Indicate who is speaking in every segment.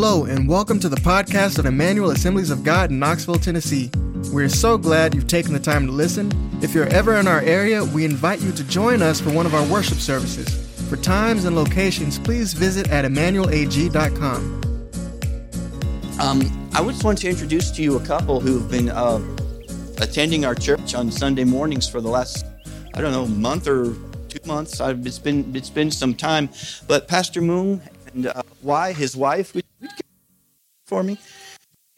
Speaker 1: Hello, and welcome to the podcast of Emmanuel Assemblies of God in Knoxville, Tennessee. We're so glad you've taken the time to listen. If you're ever in our area, we invite you to join us for one of our worship services. For times and locations, please visit at emmanuelag.com.
Speaker 2: Um, I just want to introduce to you a couple who've been uh, attending our church on Sunday mornings for the last, I don't know, month or two months. I've, been it's been some time, but Pastor Moon and uh, Y, his wife, would for me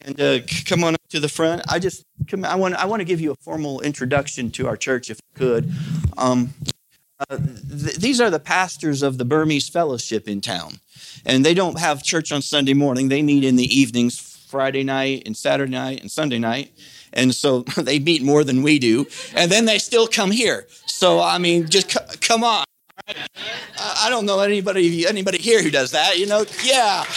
Speaker 2: and uh, come on up to the front. I just come, I want I want to give you a formal introduction to our church, if I could. Um, uh, th- these are the pastors of the Burmese Fellowship in town, and they don't have church on Sunday morning. They meet in the evenings, Friday night and Saturday night and Sunday night. And so they meet more than we do. And then they still come here. So, I mean, just c- come on. I don't know anybody anybody here who does that, you know? Yeah.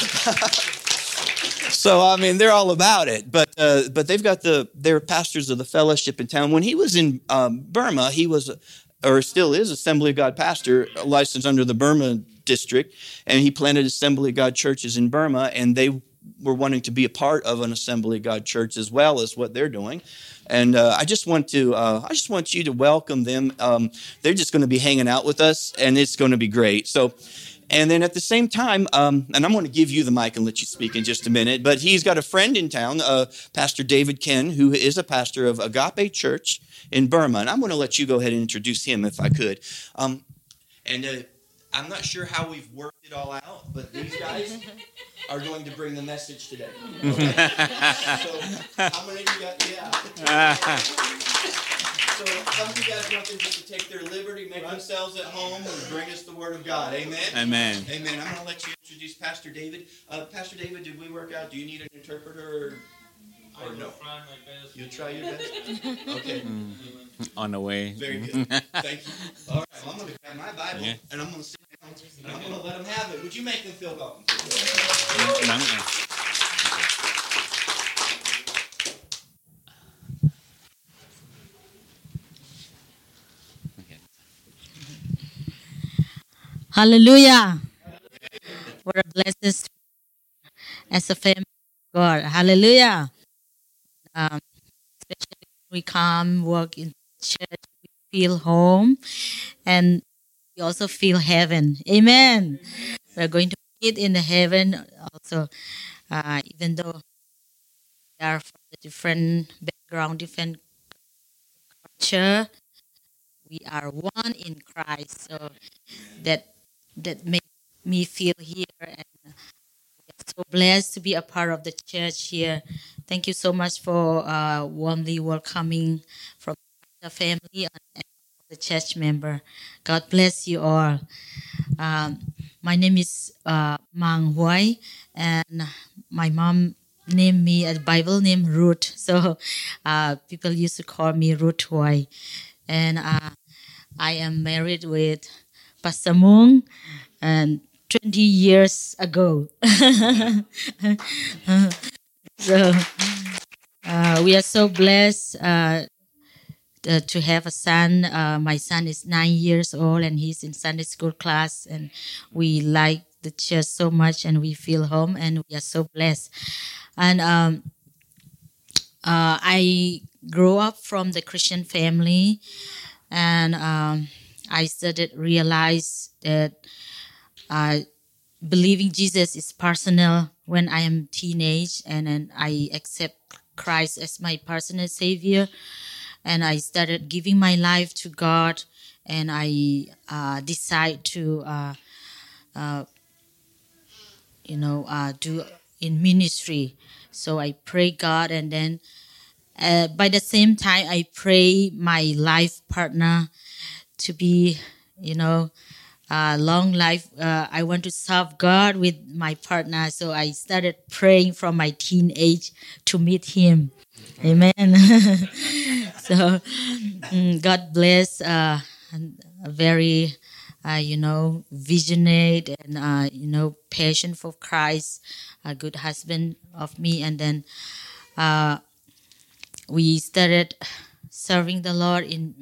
Speaker 2: so I mean, they're all about it. But uh, but they've got the they're pastors of the fellowship in town. When he was in um, Burma, he was or still is Assembly of God pastor, licensed under the Burma district, and he planted Assembly of God churches in Burma, and they were wanting to be a part of an Assembly God church as well as what they're doing. And uh, I just want to, uh, I just want you to welcome them. Um, they're just going to be hanging out with us, and it's going to be great. So, and then at the same time, um, and I'm going to give you the mic and let you speak in just a minute. But he's got a friend in town, uh, Pastor David Ken, who is a pastor of Agape Church in Burma, and I'm going to let you go ahead and introduce him if I could. Um, and uh, I'm not sure how we've worked it all out, but these guys are going to bring the message today. Okay? so, how many of you got? Yeah. so, some of you guys want them just to take their liberty, make themselves at home, and bring us the Word of God. Amen.
Speaker 3: Amen.
Speaker 2: Amen. I'm going to let you introduce Pastor David. Uh, Pastor David, did we work out? Do you need an interpreter? Or, or no? You'll try your best. Okay. Mm.
Speaker 3: On the way.
Speaker 2: Very good. Mm-hmm. Thank you. All right. Well, I'm going to grab my Bible
Speaker 3: Yeah.
Speaker 2: and I'm going to sit down and I'm going to let them have it. Would you make them feel welcome?
Speaker 4: Hallelujah. What a blessing as a family of God. Hallelujah. Um, especially when we come, work in church, we feel home and we also feel heaven. Amen. We're going to meet in the heaven also, uh, even though we are from a different background, different culture. We are one in Christ. So that that make me feel here and so blessed to be a part of the church here. Thank you so much for uh, warmly welcoming from the family and the church member. God bless you all. Um, my name is uh, Mang Huai, and my mom named me a Bible name Ruth. So uh, people used to call me Ruth Huai, and uh, I am married with Pastor Moon and 20 years ago. so uh, we are so blessed uh, uh, to have a son. Uh, my son is nine years old and he's in Sunday school class, and we like the church so much and we feel home and we are so blessed. And um, uh, I grew up from the Christian family, and um, I started realize that uh, believing Jesus is personal when I am teenage, and then I accept Christ as my personal savior, and I started giving my life to God, and I uh, decide to, uh, uh, you know, uh, do in ministry. So I pray God, and then uh, by the same time I pray my life partner to be, you know, uh, long life. Uh, I want to serve God with my partner. So I started praying from my teenage to meet Him. Amen. so mm, God bless. Uh, a very, uh, you know, visionate and uh, you know, passion for Christ. A good husband of me, and then uh, we started serving the Lord in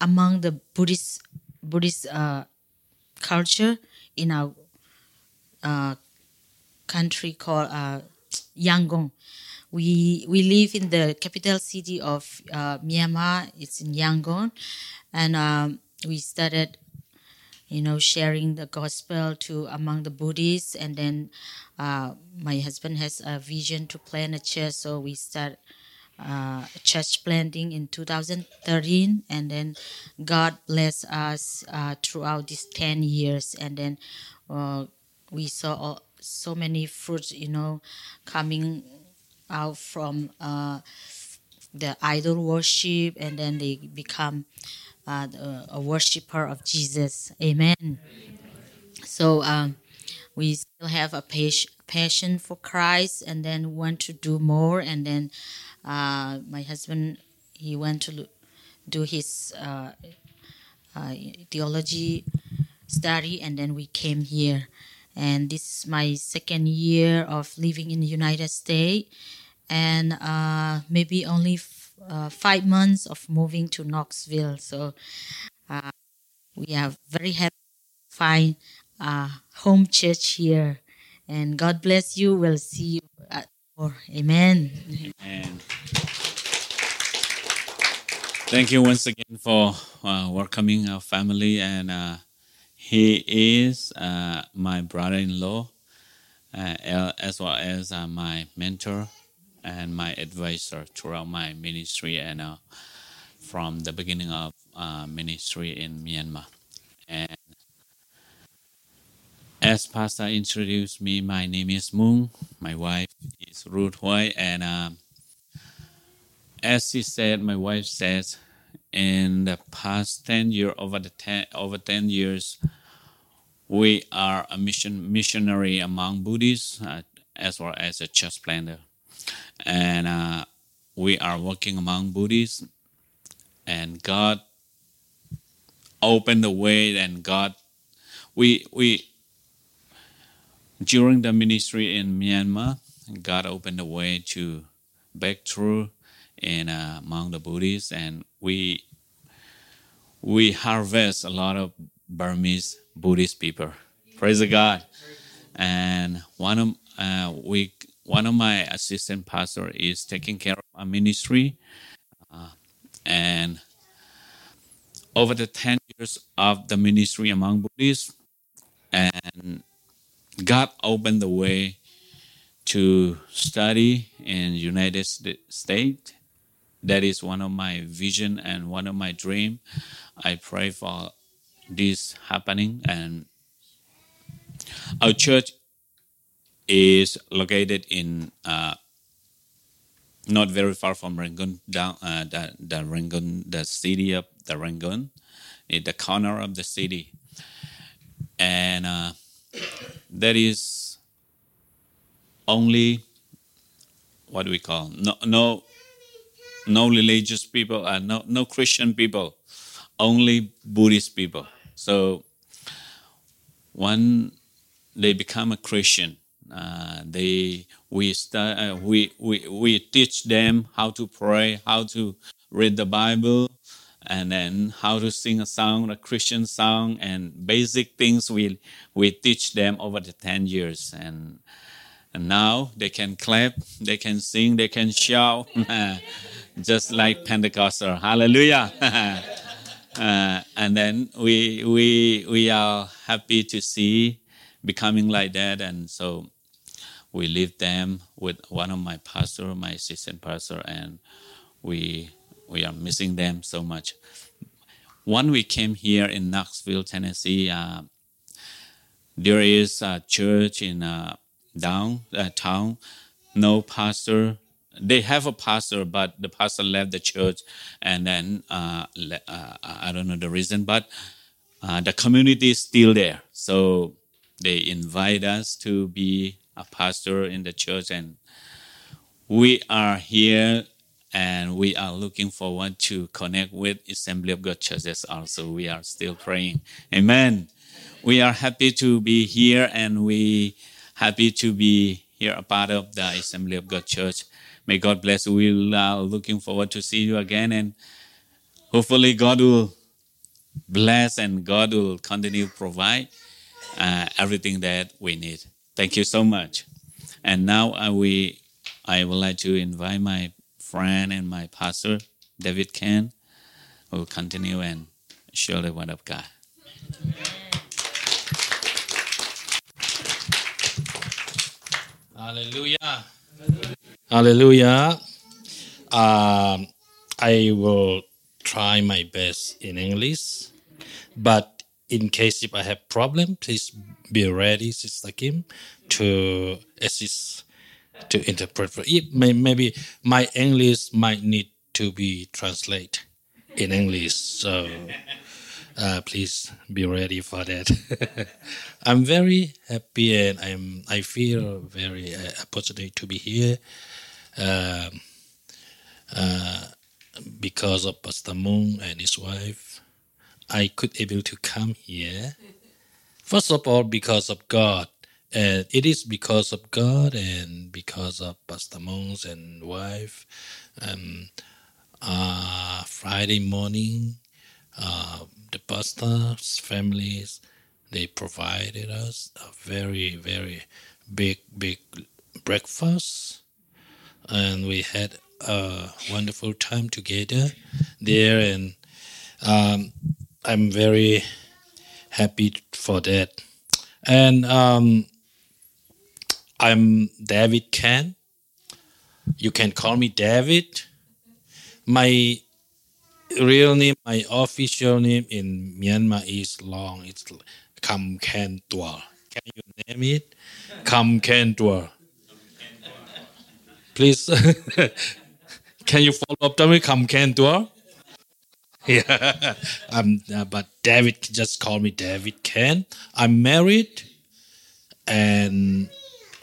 Speaker 4: among the Buddhist Buddhist culture in our uh, country called uh, Yangon. We we live in the capital city of uh, Myanmar. It's in Yangon, and um, we started, you know, sharing the gospel to among the Buddhists. And then uh, my husband has a vision to plant a church, so we start uh, church planting in 2013 and then god blessed us uh, throughout these 10 years. And then uh, we saw so many fruits you know coming out from uh, the idol worship and then they become uh, a worshiper of jesus. Amen. So um, we still have a passion for christ and then want to do more and then uh, my husband he went to do his uh, uh, theology study, and then we came here. And this is my second year of living in the United States, and uh, maybe only f- uh, five months of moving to Knoxville. So uh, we are very happy to find a home church here. And God bless you. We'll see you at. Amen.
Speaker 3: Amen. Thank you once again for uh, welcoming our family, and uh, he is uh, my brother-in-law, uh, as well as uh, my mentor and my advisor throughout my ministry and uh, from the beginning of ministry in Myanmar. And as Pastor introduced me, my name is Moon. My wife is Ruth Huai, and as she said, my wife says, in the past 10 years, over the 10, over 10 years, we are a mission missionary among Buddhists uh, as well as a church planter. And uh, we are working among Buddhists and God opened the way and God we we during the ministry in Myanmar, God opened the way to break through in uh, among the Buddhists, and we we harvest a lot of Burmese Buddhist people. Praise the God! And one of uh, we one of my assistant pastor is taking care of a ministry, uh, and over the ten years of the ministry among Buddhists, and God opened the way to study in United States that is one of my vision and one of my dream. I pray for this happening and our church is located in uh, not very far from Rangoon, down uh, the the Rangoon, the city of the Rangoon, in the corner of the city, and uh, there is only what do we call no no no religious people, uh, no no Christian people, only Buddhist people. So when they become a Christian, uh, they we start uh, we, we we teach them how to pray, how to read the Bible, and then how to sing a song, a Christian song, and basic things we we teach them over the ten years and. And now they can clap, they can sing, they can shout. just like Pentecostal. Hallelujah. uh, and then we we we are happy to see becoming like that, and so we leave them with one of my pastor, my assistant pastor, and we we are missing them so much. When we came here in Knoxville, Tennessee, uh, there is a church in uh, down uh, town, no pastor, they have a pastor, but the pastor left the church, and then uh, uh, I don't know the reason, but uh, the community is still there. So they invite us to be a pastor in the church, and we are here, and we are looking forward to connect with Assembly of God churches. Also, we are still praying. Amen. We are happy to be here, and we happy to be here a part of the Assembly of God Church. May God bless. We're uh, looking forward to see you again, and hopefully God will bless and God will continue to provide uh, everything that we need. Thank you so much. And now I, we, I would like to invite my friend and my pastor, David Ken, will continue and share the word of God.
Speaker 5: Hallelujah. Hallelujah. Um, I will try my best in English, but in case if I have problem, please be ready, Sister Kim, to assist to interpret. For it may, maybe my English might need to be translated in English, so uh, please be ready for that. I'm very happy and I'm I feel very uh, opportunity to be here. Um, uh, because of Pastor Moon and his wife, I could able to come here. First of all, because of God, and it is because of God and because of Pastor Moon's and wife. Um, uh, Friday morning, uh, the pastor's families they provided us a very very big big breakfast, and we had a wonderful time together there, and um, I'm very happy for that. And um, I'm David Ken. You can call me David. My real name, my official name in Myanmar is long. It's Kam Ken Dwar. Can you name it? Kam Ken Dwar. Please, can you follow up to me? Kam Ken Dwar. Yeah, um, uh, but David just call me David Ken. I'm married and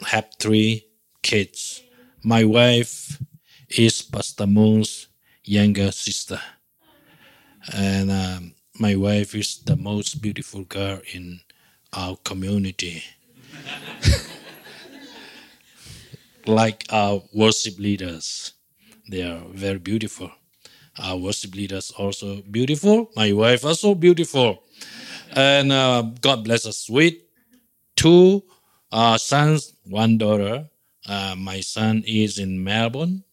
Speaker 5: have three kids. My wife is Pastor Moon's younger sister, and um, my wife is the most beautiful girl in our community. like our worship leaders, they are very beautiful. Our worship leaders also beautiful. My wife also beautiful, and uh, God bless us with two uh, sons, one daughter. Uh, my son is in Melbourne,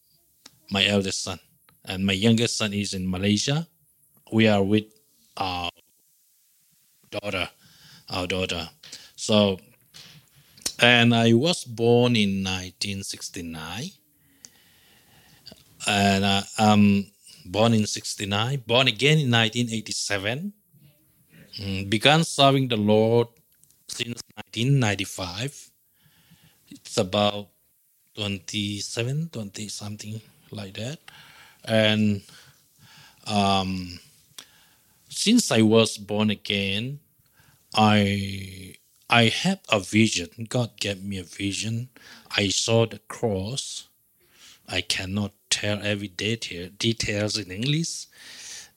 Speaker 5: my eldest son, and my youngest son is in Malaysia. We are with our daughter, our daughter. So, and I was born in 1969, and uh, um, born in 69, born again in 1987. Mm, began serving the Lord since 1995. It's about 27, 20 something like that. And um, since I was born again, I I had a vision. God gave me a vision. I saw the cross. I cannot tell every detail details in English,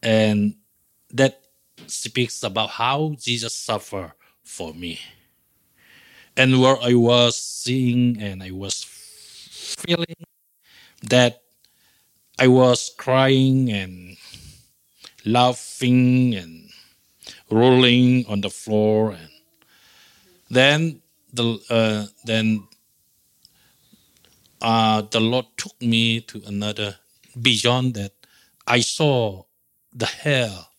Speaker 5: and that speaks about how Jesus suffered for me, and where I was seeing and I was feeling that I was crying and laughing and rolling on the floor and then the uh, then uh, the Lord took me to another beyond that. I saw the hell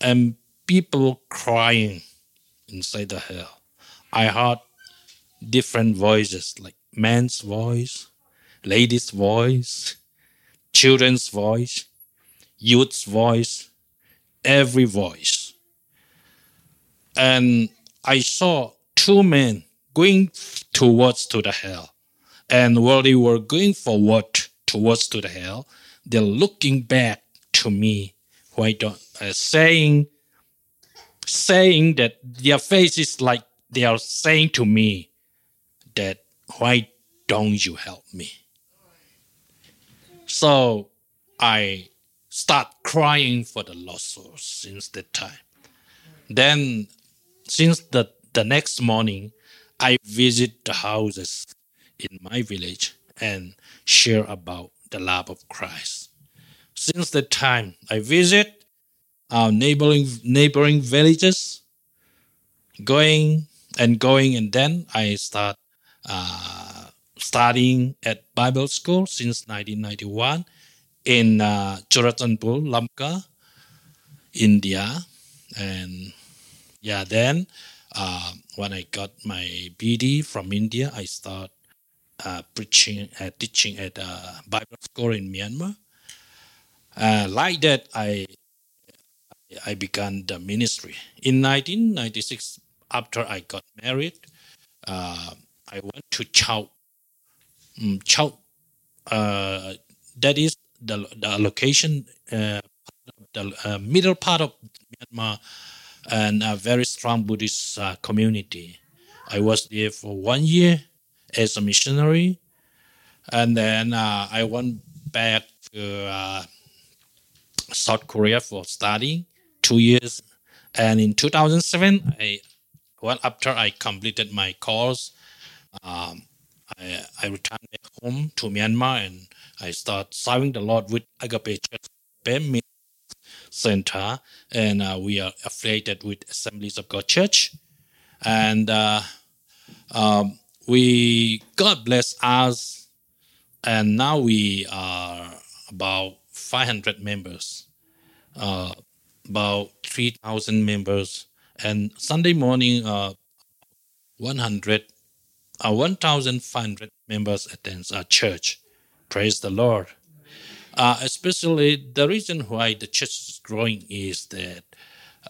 Speaker 5: and people crying inside the hell. I heard different voices like man's voice, lady's voice, children's voice, youth's voice, every voice. And I saw two men going towards to the hell. And while they were going forward towards to the hell, they're looking back to me, why don't uh, saying saying that their faces like they are saying to me that why don't you help me? So I start crying for the lost souls since that time. Then since the, the next morning, I visit the houses in my village and share about the love of Christ. Since that time, I visit neighboring neighboring villages, going and going, and then I start uh, studying at Bible school since 1991 in uh, Churachandpur, Lamka, India. And yeah, then uh, when I got my BD from India, I start uh, preaching, uh, teaching at a Bible school in Myanmar. Uh, like that, I I began the ministry in 1996. After I got married, uh, I went to Chao. Um, Chao, uh, that is the the location, uh, the uh, middle part of Myanmar, and a very strong Buddhist uh, community. I was there for one year as a missionary, and then uh, I went back to South Korea for studying two years, and in 2007, I well after I completed my course, um, I, I returned back home to Myanmar and I start serving the Lord with Agape Church Center, and uh, we are affiliated with Assemblies of God Church, and uh, um, we God bless us, and now we are about 500 members, uh, about 3,000 members, and Sunday morning, uh, 100, uh, 1,500 members attend our church. Praise the Lord. Uh, especially the reason why the church is growing is that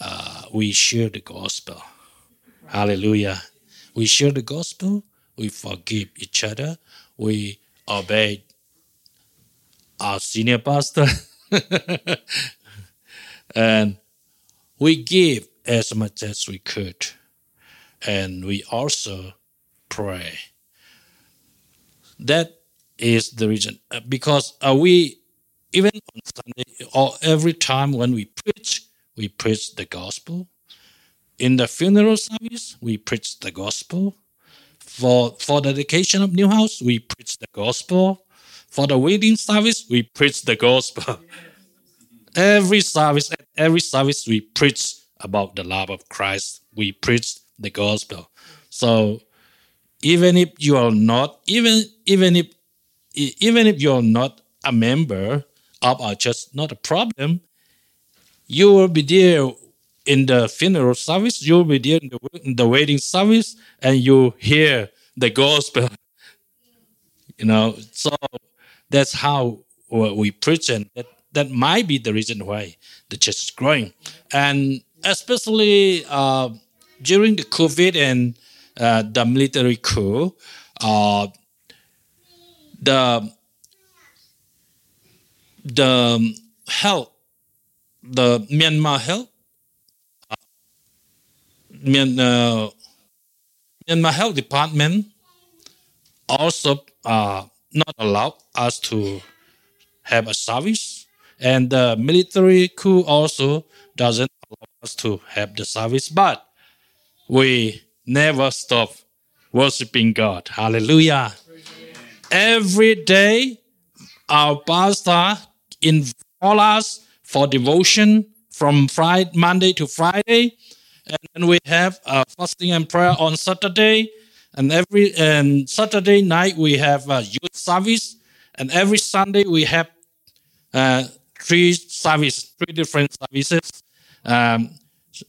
Speaker 5: uh, we share the gospel. Hallelujah. We share the gospel, we forgive each other, we obey our senior pastor, and we give as much as we could, and we also pray. That is the reason uh, because we even on Sunday or every time when we preach, we preach the gospel. In the funeral service, we preach the gospel. For for the dedication of new house, we preach the gospel. For the wedding service, we preach the gospel. every service, at every service, we preach about the love of Christ. We preach the gospel. So even if you are not, even even if even if you're not a member of our church, not a problem. You will be there in the funeral service, you will be there in the, in the wedding service, and you hear the gospel. You know, so that's how we preach, and that, that might be the reason why the church is growing. And especially uh, during the COVID and uh, the military coup, uh, the the health, the Myanmar health, uh, uh, Myanmar health department also uh, not allowed us to have a service, and the military coup also doesn't allow us to have the service. But we never stop worshiping God. Hallelujah. Every day, our pastor invite us for devotion from Friday, Monday to Friday, and then we have uh, fasting and prayer on Saturday. And every and Saturday night we have a youth service, and every Sunday we have uh, three service, three different services. Um,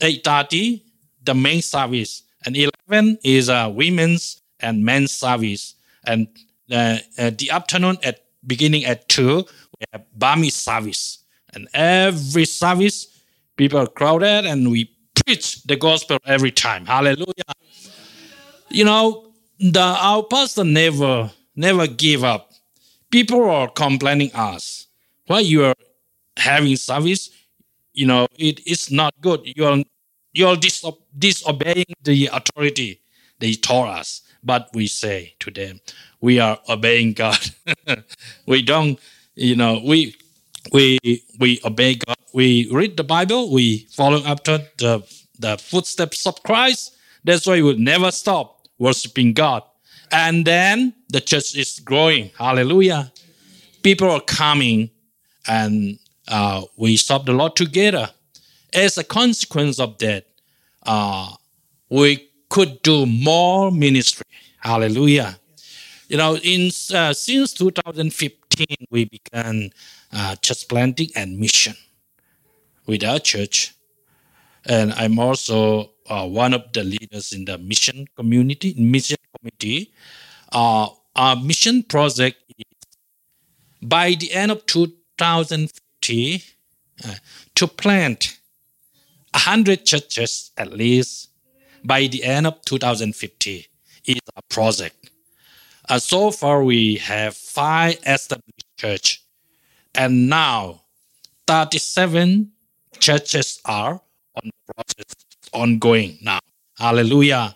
Speaker 5: Eight thirty, the main service, and eleven is a women's and men's service, and uh, uh, the afternoon at beginning at two, we have Bami service. And every service, people are crowded and we preach the gospel every time. Hallelujah. You know, the, our pastor never, never give up. People are complaining us. Why you are having service, you know, it is not good. You're, you're diso- disobeying the authority they told us. But we say to them, we are obeying God. we don't, you know, we we we obey God. We read the Bible. We follow after the the footsteps of Christ. That's why we will never stop worshiping God. And then the church is growing. Hallelujah. People are coming, and uh, we serve the Lord together. As a consequence of that, uh, we could do more ministry. Hallelujah. You know, in uh, since 2015, we began uh, church planting and mission with our church, and I'm also uh, one of the leaders in the mission community, mission committee. Uh, our mission project is by the end of 2050 uh, to plant 100 churches at least by the end of 2050 is a project. Uh, so far, we have five established church, and now 37 churches are on process ongoing now. Hallelujah.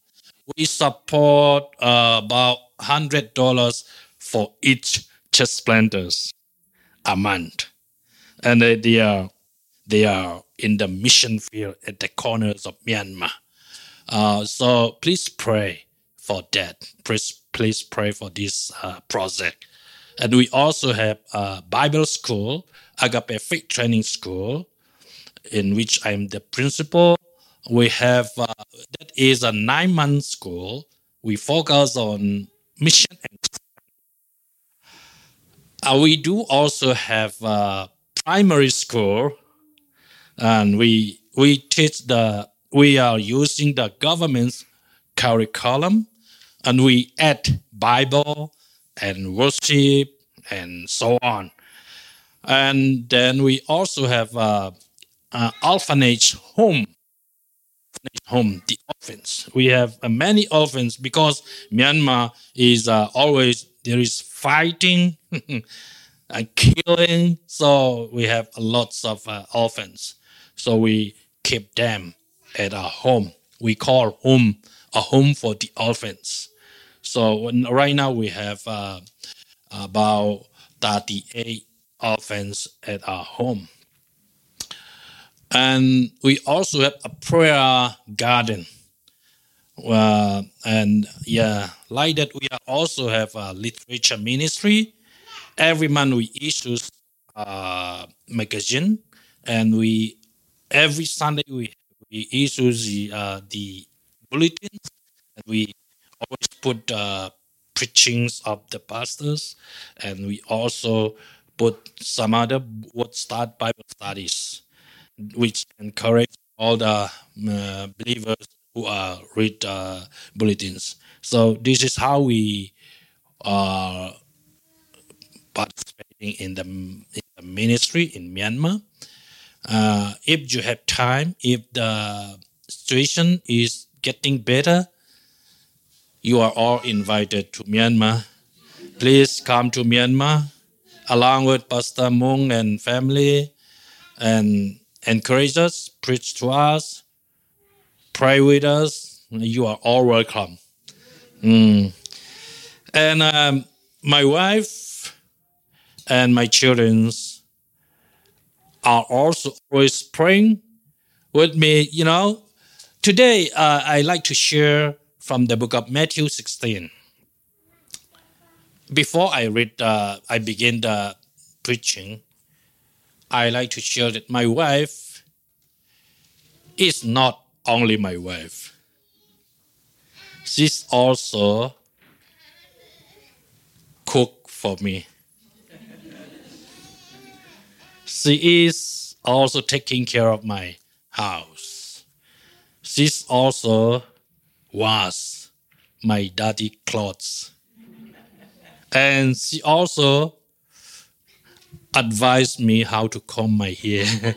Speaker 5: We support uh, about hundred dollars for each church planters a month, and they, they are they are in the mission field at the corners of Myanmar. Uh, so please pray for that. Please please pray for this uh, project. And we also have a Bible school, Agape Faith Training School, in which I'm the principal. We have uh, that is a nine month school. We focus on mission and uh, we do also have a primary school, and we we teach the we are using the government's curriculum, and we add Bible and worship and so on. And then we also have a, a orphanage home. Home, the orphans. We have uh, many orphans because Myanmar is uh, always there is fighting and killing. So we have lots of uh, orphans. So we keep them at our home. We call home a home for the orphans. So when, right now we have uh, about 38 orphans at our home. And we also have a prayer garden. Uh, and yeah, like that, we also have a literature ministry. Every month we issue a magazine, and we every Sunday we we issue the uh, the bulletins, and we always put uh, preachings of the pastors, and we also put some other what start Bible studies, which encourage all the uh, believers who are read uh, bulletins. So this is how we are participating in the, in the ministry in Myanmar. Uh, if you have time, if the situation is getting better, you are all invited to Myanmar. Please come to Myanmar along with Pastor Mung and family and encourage us, preach to us, pray with us. You are all welcome. Mm. And um, my wife and my children are also always praying with me. You know, today uh, I like to share from the book of Matthew 16. Before I read, uh, I begin the preaching. I like to share that my wife is not only my wife. She's also cook for me. She is also taking care of my house. She's also was my daddy clothes. And she also advised me how to comb my hair.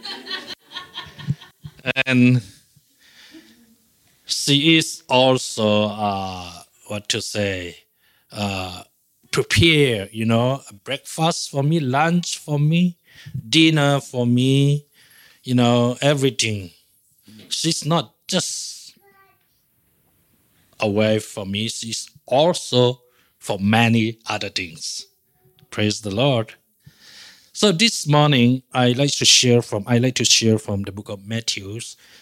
Speaker 5: and she is also uh, what to say uh, prepare you know breakfast for me lunch for me dinner for me you know everything. She's not just away from me she's also for many other things. Praise the lord. So this morning i like to share from i like to share from the book of matthew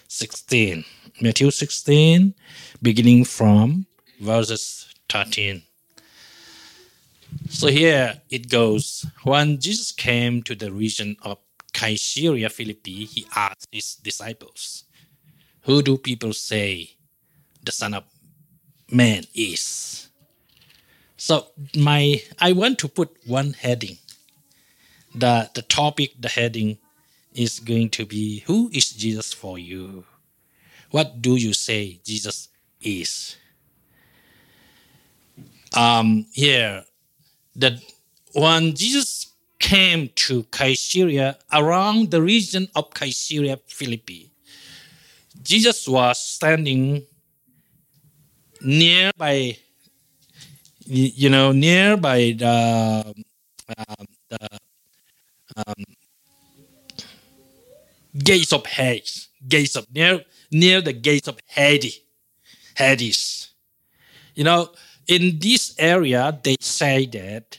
Speaker 5: 16 Matthew 16, beginning from verses 13. So here it goes. When Jesus came to the region of Caesarea Philippi, he asked his disciples, Who do people say the Son of Man is? So my I want to put one heading. The the topic, the heading is going to be who is Jesus for you? What do you say Jesus is? Um here that when Jesus came to Caesarea around the region of Caesarea Philippi, Jesus was standing nearby you know nearby the um, the um, gates of Hades gates of near near the gates of Hades Hades. You know in this area they say that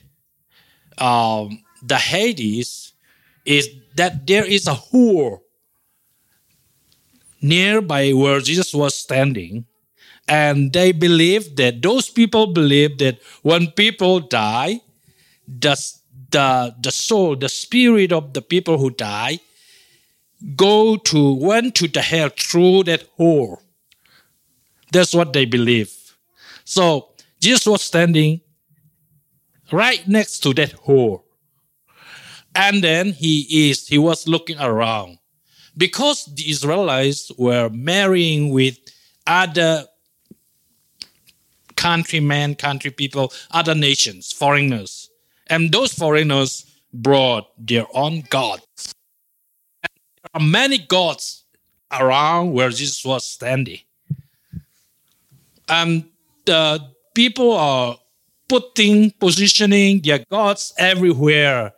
Speaker 5: um, the Hades is that there is a whore nearby where Jesus was standing and they believe that those people believe that when people die the, the, the soul the spirit of the people who die go to went to the hell through that hole that's what they believe. So jesus was standing right next to that hole and then he is he was looking around because the israelites were marrying with other countrymen, country people, other nations, foreigners. And those foreigners brought their own gods. And there are many gods around where Jesus was standing. And the people are putting, positioning their gods everywhere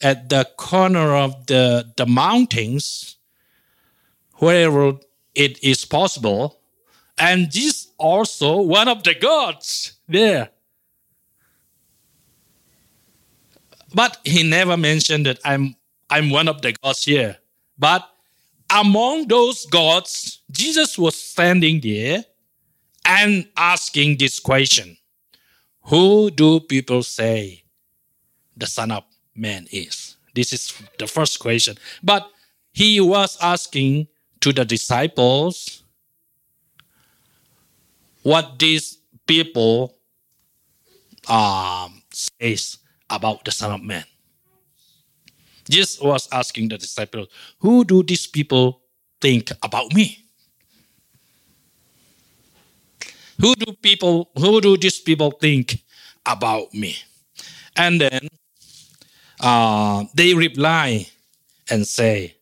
Speaker 5: at the corner of the, the mountains, wherever it is possible. And Jesus also one of the gods there. But he never mentioned that I'm I'm one of the gods here. But among those gods, Jesus was standing there and asking this question Who do people say the Son of Man is? This is the first question. But he was asking to the disciples what these people um, says about the Son of Man. Jesus was asking the disciples, Who do these people think about me? Who do people who do these people think about me? And then uh, they reply and say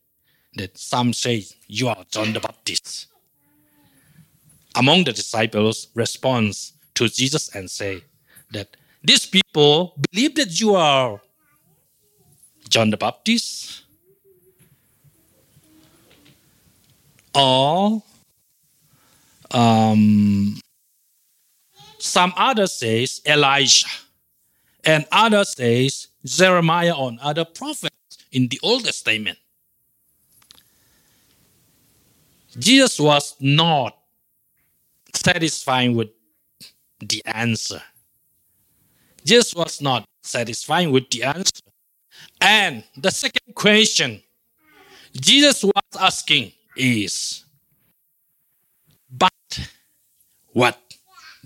Speaker 5: that some say you are John the Baptist. Among the disciples responds to Jesus and say that these people believe that you are John the Baptist or um, some others says Elijah and others says Jeremiah or other prophets in the Old Testament. Jesus was not satisfied with the answer. Jesus was not satisfied with the answer. And the second question Jesus was asking is, But what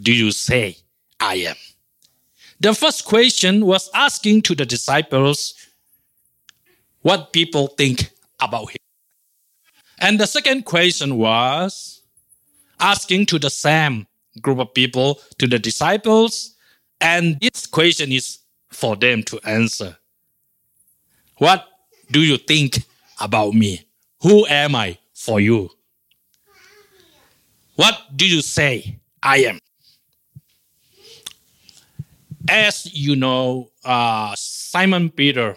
Speaker 5: do you say I am? The first question was asking to the disciples what people think about him. And the second question was asking to the same group of people, to the disciples, and this question is for them to answer. What do you think about me? Who am I for you? What do you say I am? As you know, uh, Simon Peter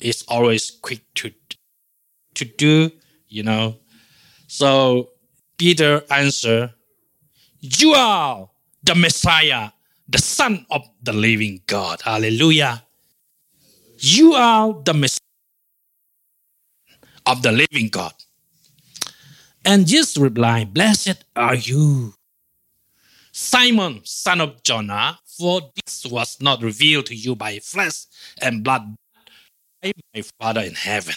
Speaker 5: is always quick to to do, you know. So Peter answered, You are the Messiah, the Son of the living God. Hallelujah. You are the Messiah of the living God. And Jesus replied, Blessed are you, Simon, son of Jonah, for this was not revealed to you by flesh and blood, by my Father in heaven.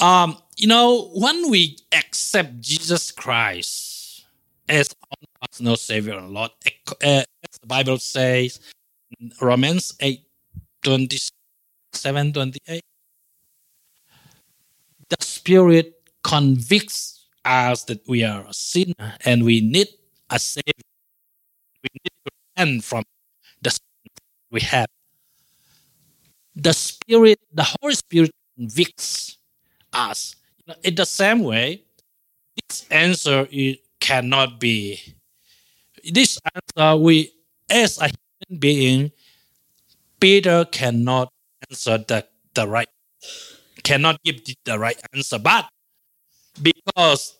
Speaker 5: Um, you know, when we accept Jesus Christ as our personal Savior and Lord. Uh, as the Bible says, Romans 8 27 28. The Spirit convicts us that we are a sinner and we need a Savior. We need to repent from the we have. The Spirit, the Holy Spirit convicts us. In the same way, this answer it cannot be. This answer, we as a human being, Peter cannot answer the, the right, cannot give the right answer. But because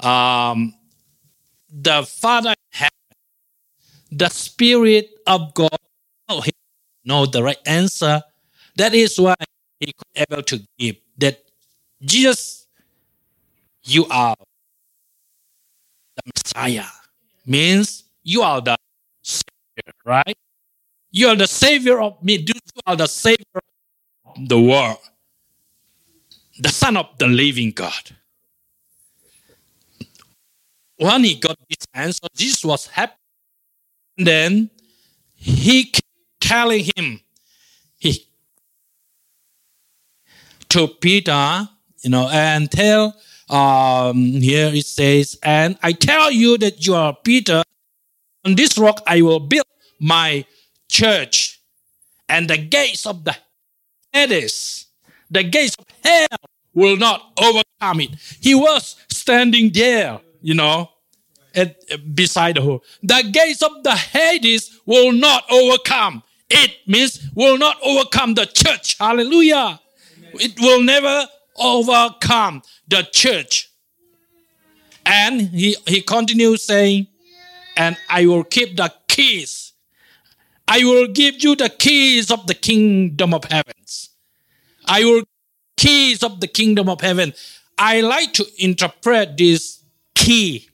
Speaker 5: um, the Father has the Spirit of God know, he know the right answer. That is why he could able to give that Jesus, you are the Messiah. Means you are the Savior, right? You are the Savior of me. You are the Savior of the world. The Son of the living God. When he got this answer, Jesus was happy. Then he telling him, he to Peter, you know, and tell um, here it says, and I tell you that you are Peter. On this rock I will build my church, and the gates of the Hades, the gates of hell will not overcome it. He was standing there, you know, beside hole. The gates of the Hades will not overcome. It means will not overcome the church. Hallelujah. It will never overcome the church. And he, he continues saying, and I will keep the keys. I will give you the keys of the kingdom of heavens. I will keys of the kingdom of heaven. I like to interpret this key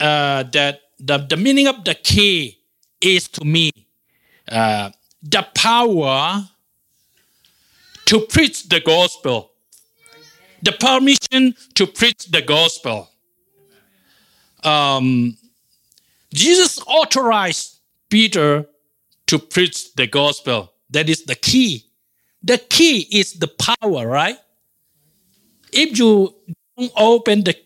Speaker 5: uh, that the, the meaning of the key is to me uh, the power to preach the gospel, the permission to preach the gospel. Um, Jesus authorized Peter to preach the gospel. That is the key. The key is the power, right? If you don't open the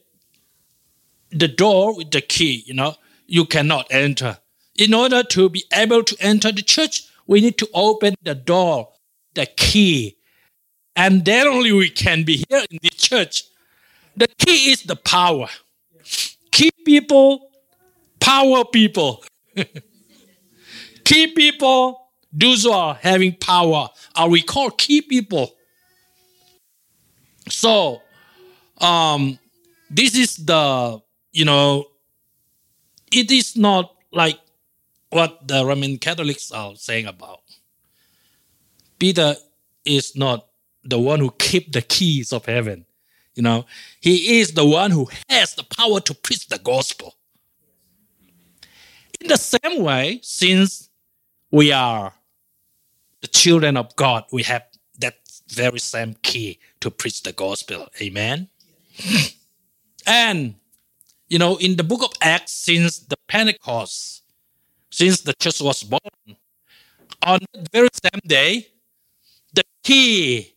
Speaker 5: the door with the key, you know, you cannot enter. In order to be able to enter the church, we need to open the door, the key. And then only we can be here in the church. The key is the power. Key people, power people. key people, those who are having power, are we called key people. So, um, this is the you know, it is not like what the Roman Catholics are saying about. Peter is not the one who keep the keys of heaven. You know, he is the one who has the power to preach the gospel. In the same way, since we are the children of God, we have that very same key to preach the gospel. Amen. and you know, in the book of Acts, since the Pentecost, since the church was born, on that very same day, the key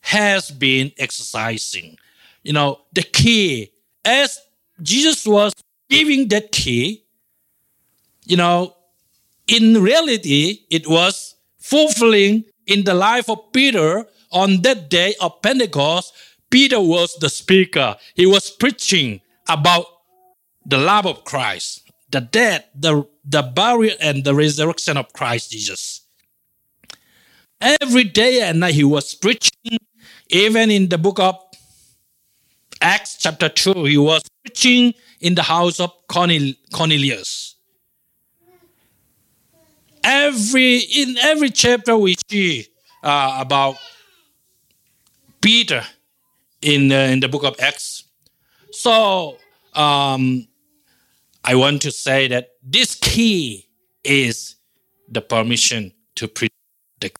Speaker 5: has been exercising. You know, the key, as Jesus was giving that key, you know, in reality, it was fulfilling in the life of Peter on that day of Pentecost. Peter was the speaker. He was preaching about the love of Christ, the death, the, the burial, and the resurrection of Christ Jesus. Every day and night he was preaching, even in the book of Acts chapter 2, he was preaching in the house of Cornelius. Every in every chapter we see uh, about Peter in uh, in the book of Acts. So um, I want to say that this key is the permission to preach the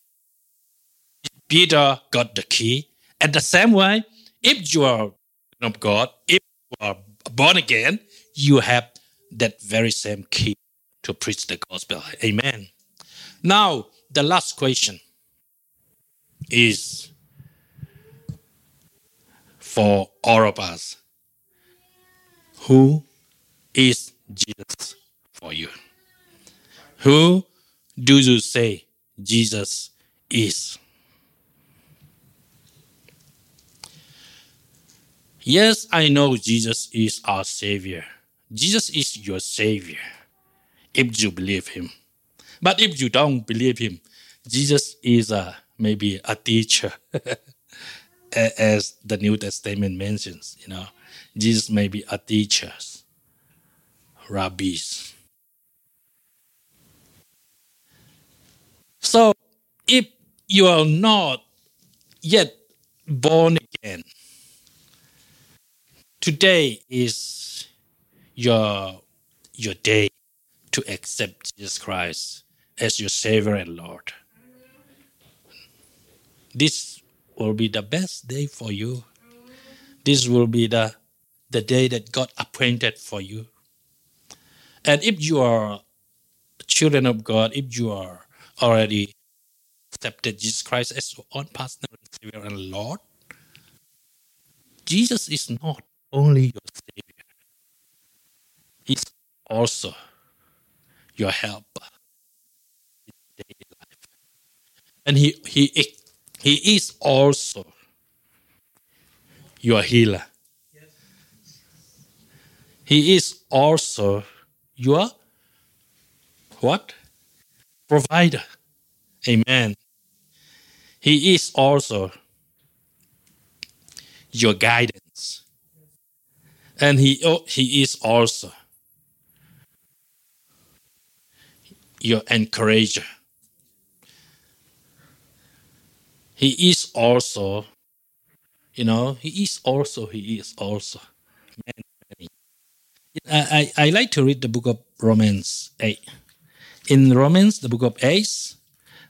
Speaker 5: Peter got the key. At the same way, if you are of God, if you are born again, you have that very same key to preach the gospel. Amen. Now, the last question is for all of us. Who is Jesus for you? Who do you say Jesus is? Yes, I know Jesus is our Savior. Jesus is your Savior if you believe Him. But if you don't believe Him, Jesus is a, maybe a teacher, as the New Testament mentions. You know, Jesus may be a teacher, rabbis. So, if you are not yet born again, today is your your day to accept Jesus Christ as your Savior and Lord. This will be the best day for you. This will be the the day that God appointed for you. And if you are children of God, if you are already accepted Jesus Christ as your own personal Savior and Lord, Jesus is not only your Savior, He's also your helper in daily life. And He, he, he is also your healer. He is also your what? Provider. Amen. He is also your guidance. And he, oh, he is also your encourager. He is also, you know, he is also, he is also. Many. I, I, like to read the book of Romans 8. In Romans, the book of 8,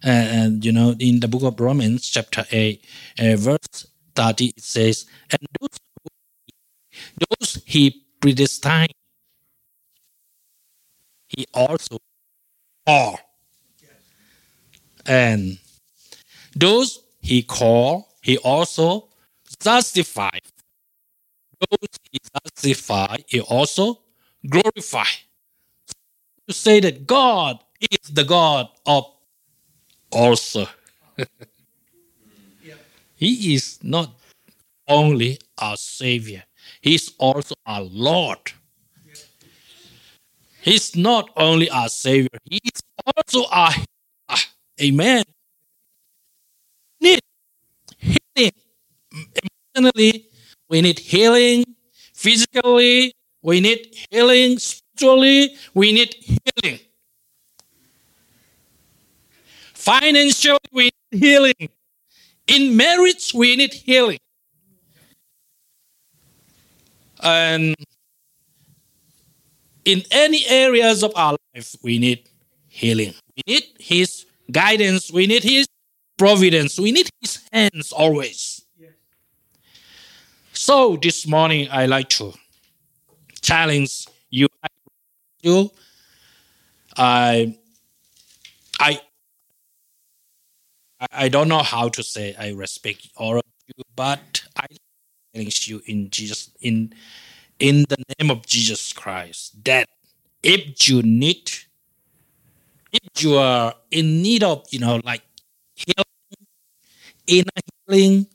Speaker 5: uh, and you know, in the book of Romans, chapter 8, uh, verse 30, it says, And those, who, those he predestined, he also are. And those he called, he also justified. He justified, he also glorified. To say that God is the God of also. he is not only our Savior, He is also our Lord. He's not only our Savior, He is also our healer. Amen. Need healing emotionally, we need healing physically, we need healing spiritually, we need healing. Financially, we need healing. In marriage, we need healing. And in any areas of our life, we need healing. We need His guidance. We need His providence. We need His hands always. So this morning, I like to challenge you. I, I, I don't know how to say I respect all of you, but I challenge you in Jesus in in the name of Jesus Christ that if you need if you are in need of you know like healing inner healing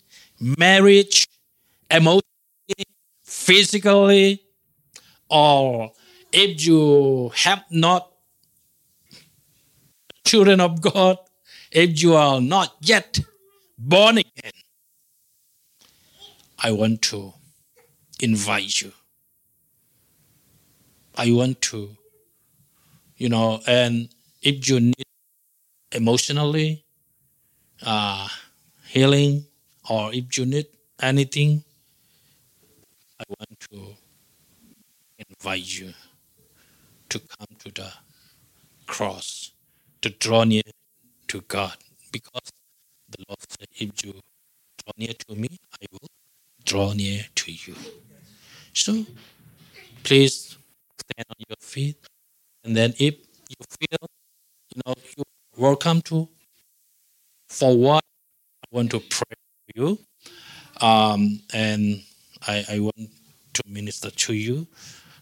Speaker 5: marriage emotionally physically or if you have not children of god if you are not yet born again i want to invite you. I want to, you know, and if you need emotionally uh, healing or if you need anything, want to invite you to come to the cross, to draw near to God, because the Lord said, if you draw near to me, I will draw near to you. So please stand on your feet, and then if you feel, you know, you're welcome to for what I want to pray for you, um, and I, I want to minister to you,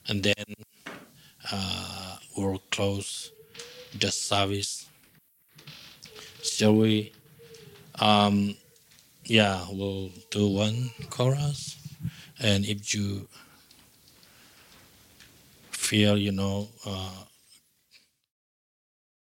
Speaker 5: and then uh, we'll close the service. Shall we? Um, yeah, we'll do one chorus, and if you feel, you know, uh,